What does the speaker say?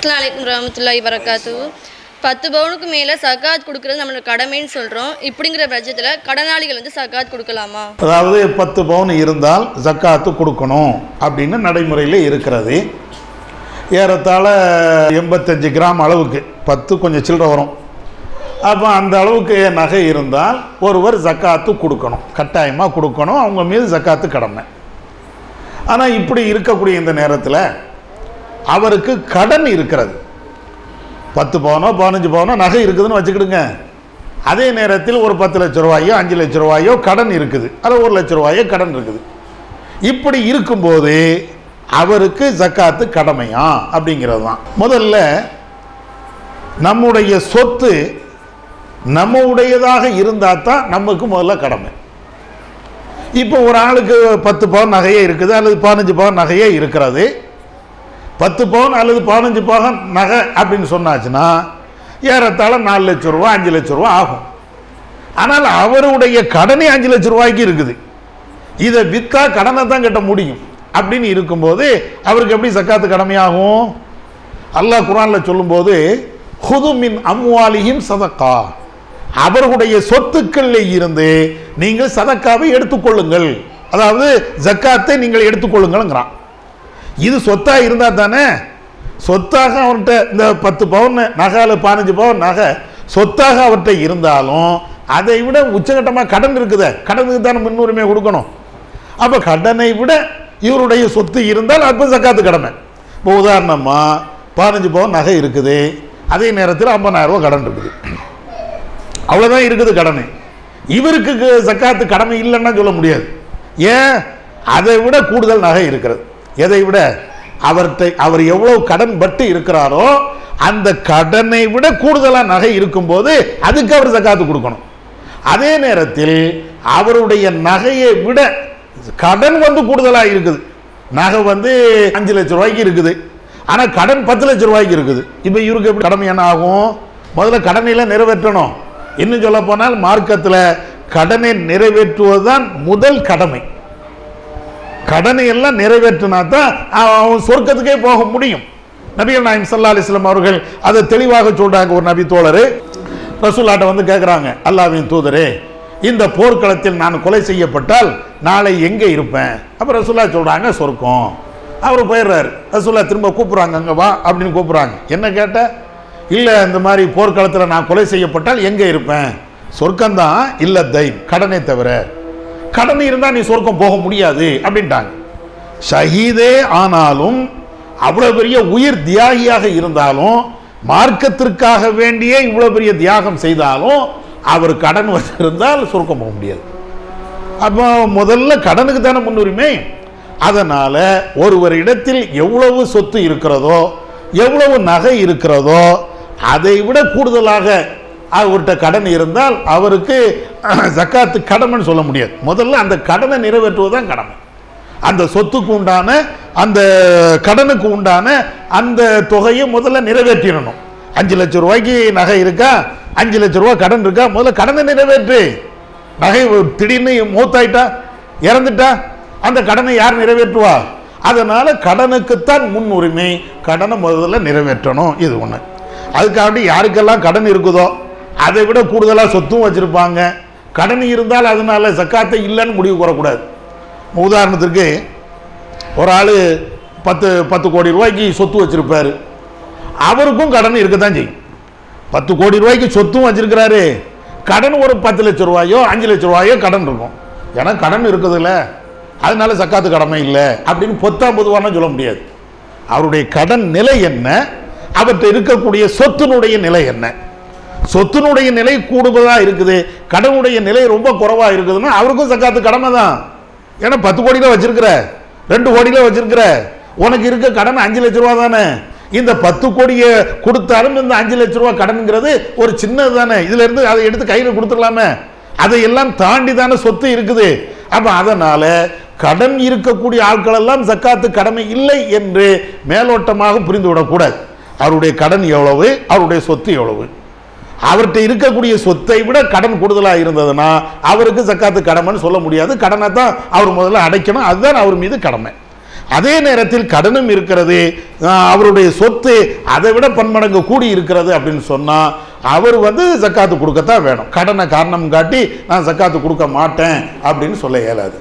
அஸ்லாம் வலைக்கம் ரஹமத்துல்லாஹி வரகாத்து பத்து பவுனுக்கு மேலே சகாத் கொடுக்கறது நம்மளோட கடமைன்னு சொல்கிறோம் இப்படிங்கிற பட்சத்தில் கடனாளிகள் வந்து சகாத் கொடுக்கலாமா? அதாவது பத்து பவுன் இருந்தால் சக்காத்து கொடுக்கணும் அப்படின்னு நடைமுறையில் இருக்கிறது. ஏறத்தாழ எண்பத்தஞ்சு கிராம் அளவுக்கு பத்து கொஞ்சம் சில்லற வரும். அப்போ அந்த அளவுக்கு நகை இருந்தால் ஒருவர் ஜக்காத்து கொடுக்கணும். கட்டாயமாக கொடுக்கணும். அவங்க மீது ஜக்காத்து கடமை. ஆனால் இப்படி இருக்கக்கூடிய இந்த நேரத்தில் அவருக்கு கடன் இருக்கிறது. பத்து பவுனோ பதினஞ்சு பவுனோ நகை இருக்குதுன்னு வச்சுக்கிடுங்க. அதே நேரத்தில் ஒரு பத்து லட்ச ரூபாயோ அஞ்சு லட்ச ரூபாயோ கடன் இருக்குது. அது ஒரு லட்ச ரூபாயோ கடன் இருக்குது. இப்படி இருக்கும்போது அவருக்கு ஜக்காத்து கடமையா? அப்படிங்கிறது தான் முதல்ல நம்முடைய சொத்து நம்ம உடையதாக இருந்தால் தான் நமக்கு முதல்ல கடமை. இப்போ ஒரு ஆளுக்கு பத்து பவுன் நகையே இருக்குது அல்லது பதினஞ்சு பவுன் நகையே இருக்கிறது. பத்து பவுன் அல்லது பதினஞ்சு பவுன் நகை அப்படின்னு சொன்னாச்சுன்னா ஏறத்தாழ நாலு லட்ச ரூபா அஞ்சு லட்ச ரூபா ஆகும். ஆனால் அவருடைய கடனே அஞ்சு லட்ச ரூபாய்க்கு இருக்குது. இதை விற்றா கடனை தான் கட்ட முடியும். அப்படின்னு இருக்கும்போது அவருக்கு எப்படி சக்காத்து கடமையாகும்? அல்லாஹ் குரானில் சொல்லும்போது ஹுதுமின் அம்வாலியும் சதக்கா. அவர்களுடைய சொத்துக்களில் இருந்து நீங்கள் சதக்காவை எடுத்துக்கொள்ளுங்கள். அதாவது ஜக்காத்தை நீங்கள் எடுத்துக்கொள்ளுங்கள்ங்கிறான். இது சொத்தாக இருந்தால் தானே? சொத்தாக அவன்கிட்ட இந்த பத்து பவுன் நகை பதினஞ்சு பவுன் நகை சொத்தாக அவர்கிட்ட இருந்தாலும் அதை விட உச்சகட்டமாக கடன் இருக்குத. கடனுக்கு தானே முன்னுரிமை கொடுக்கணும். அப்போ கடனை விட இவருடைய சொத்து இருந்தால் அப்போ சக்காத்து கடமை. இப்போ உதாரணமாக பதினஞ்சு பவுன் நகை இருக்குது. அதே நேரத்தில் ஐம்பதாயிரரூபா கடன் இருக்குது. அவ்வளோதான் இருக்குது கடன். இவருக்கு சக்காத்து கடமை இல்லைன்னா சொல்ல முடியாது. ஏன்? அதை விட கூடுதல் நகை இருக்கிறது. எதை விட அவர்த்தை அவர் எவ்வளவு கடன் பட்டு இருக்கிறாரோ அந்த கடனை விட கூடுதலாக நகை இருக்கும்போது அதுக்கு அவர் ஜக்காத்து கொடுக்கணும். அதே நேரத்தில் அவருடைய நகையை விட கடன் வந்து கூடுதலாக இருக்குது. நகை வந்து அஞ்சு லட்ச ரூபாய்க்கு இருக்குது. ஆனால் கடன் பத்து லட்ச ரூபாய்க்கு இருக்குது. இப்போ இவருக்கு எப்படி கடமை என்ன ஆகும்? முதல்ல கடனையெல்லாம் நிறைவேற்றணும். இன்னும் சொல்ல போனால் மார்க்கத்தில் கடனை நிறைவேற்றுவது தான் முதல் கடமை. கடனை எல்லாம் நிறைவேற்றினா தான் அவன் சொர்க்கத்துக்கே போக முடியும். நபிகள் நாயம் சல்லா அலிஸ்லாம் அவர்கள் அதை தெளிவாக சொல்றாங்க ஒரு நபி தோழர். ரசூல்லாட்ட வந்து கேட்குறாங்க அல்லாவின் தூதரே இந்த போர்க்களத்தில் நான் கொலை செய்யப்பட்டால் நாளை எங்கே இருப்பேன்? அப்போ ரசூல்லா சொல்கிறாங்க சொர்க்கம். அவர் போயிடுறாரு. ரசூல்லா திரும்ப கூப்பிட்றாங்க அங்கே வா அப்படின்னு கூப்பிட்றாங்க. என்ன கேட்ட? இல்லை இந்த மாதிரி போர்க்களத்தில் நான் கொலை செய்யப்பட்டால் எங்கே இருப்பேன்? சொர்க்கம்தான் இல்லை தை கடனை தவிர. கடன் இருந்தால் நீ சொர்க்கம் போக முடியாது அப்படின்ட்டாங்க. ஷஹீதே ஆனாலும் அவ்வளோ பெரிய உயிர் தியாகியாக இருந்தாலும் மார்க்கத்திற்காக வேண்டியே இவ்வளோ பெரிய தியாகம் செய்தாலும் அவர் கடன் வச்சிருந்தால் சொர்க்கம் போக முடியாது. அப்போ முதல்ல கடனுக்கு தானே முன்னுரிமை? அதனால் ஒருவர் இடத்தில் எவ்வளவு சொத்து இருக்கிறதோ எவ்வளவு நகை இருக்கிறதோ அதை விட கூடுதலாக அவர்கிட்ட கடன் இருந்தால் அவருக்கு ஜக்காத்து கடமைன்னு சொல்ல முடியாது. முதல்ல அந்த கடனை நிறைவேற்றுவது தான் கடமை. அந்த சொத்துக்கு உண்டான அந்த கடனுக்கு உண்டான அந்த தொகையை முதல்ல நிறைவேற்றிடணும். அஞ்சு லட்ச ரூபாய்க்கு நகை இருக்கா? அஞ்சு லட்சம் ரூபாய் கடன் இருக்கா? முதல்ல கடனை நிறைவேற்று. நகை திடீர்னு மூத்தாயிட்டா? இறந்துட்டா? அந்த கடனை யார் நிறைவேற்றுவா? அதனால கடனுக்குத்தான் முன்னுரிமை கடனை முதல்ல நிறைவேற்றணும். இது ஒன்று அதுக்காண்டி யாருக்கெல்லாம் கடன் இருக்குதோ அதை விட கூடுதலாக சொத்தும் வச்சுருப்பாங்க. கடன் இருந்தால் அதனால் சக்காத்தை இல்லைன்னு முடிவு கூறக்கூடாது. உதாரணத்துக்கு ஒரு ஆள் பத்து பத்து கோடி ரூபாய்க்கு சொத்து வச்சுருப்பார். அவருக்கும் கடன் இருக்க தான் செய்யும். பத்து கோடி ரூபாய்க்கு சொத்தும் வச்சிருக்கிறாரு. கடன் ஒரு பத்து லட்ச ரூபாயோ அஞ்சு லட்ச ரூபாயோ கடன் இருக்கும். ஏன்னா கடன் இருக்குதுல்ல. அதனால சக்காத்து கடமை இல்லை அப்படின்னு பொத்தாம் பொதுவான சொல்ல முடியாது. அவருடைய கடன் நிலை என்ன? அவற்றை இருக்கக்கூடிய சொத்தினுடைய நிலை என்ன? சொத்தினுடைய நிலை கூடுவதா இருக்குது கடனுடைய நிலை ரொம்ப குறைவா இருக்குதுன்னா அவருக்கும் சக்காத்து கடமை தான். ஏன்னா பத்து கோடியில வச்சிருக்கிற ரெண்டு கோடியில வச்சிருக்கிற உனக்கு இருக்க கடன் அஞ்சு லட்ச ரூபா தானே. இந்த பத்து கோடியை கொடுத்தாலும் இந்த அஞ்சு லட்ச ரூபா கடன்ங்கிறது ஒரு சின்னது தானே. இதுல இருந்து அதை எடுத்து கையில் கொடுத்துடலாமே. அதையெல்லாம் தாண்டி தானே சொத்து இருக்குது. அப்போ அதனால கடன் இருக்கக்கூடிய ஆட்கள் எல்லாம் சக்காத்து கடமை இல்லை என்று மேலோட்டமாக புரிந்துவிடக்கூடாது. அவருடைய கடன் எவ்வளவு? அவருடைய சொத்து எவ்வளவு? அவர்கிட்ட இருக்கக்கூடிய சொத்தை விட கடன் கூடுதலாக இருந்ததுன்னா அவருக்கு சக்காத்து கடமைன்னு சொல்ல முடியாது. கடனை தான் அவர் முதல்ல அடைக்கணும். அதுதான் அவர் மீது கடமை. அதே நேரத்தில் கடனும் இருக்கிறது. அவருடைய சொத்து அதை விட பன்மடங்கு கூடி இருக்கிறது அப்படின்னு சொன்னால் அவர் வந்து சக்காத்து கொடுக்கத்தான் வேணும். கடனை காரணம் காட்டி நான் சக்காத்து கொடுக்க மாட்டேன் அப்படின்னு சொல்ல இயலாது.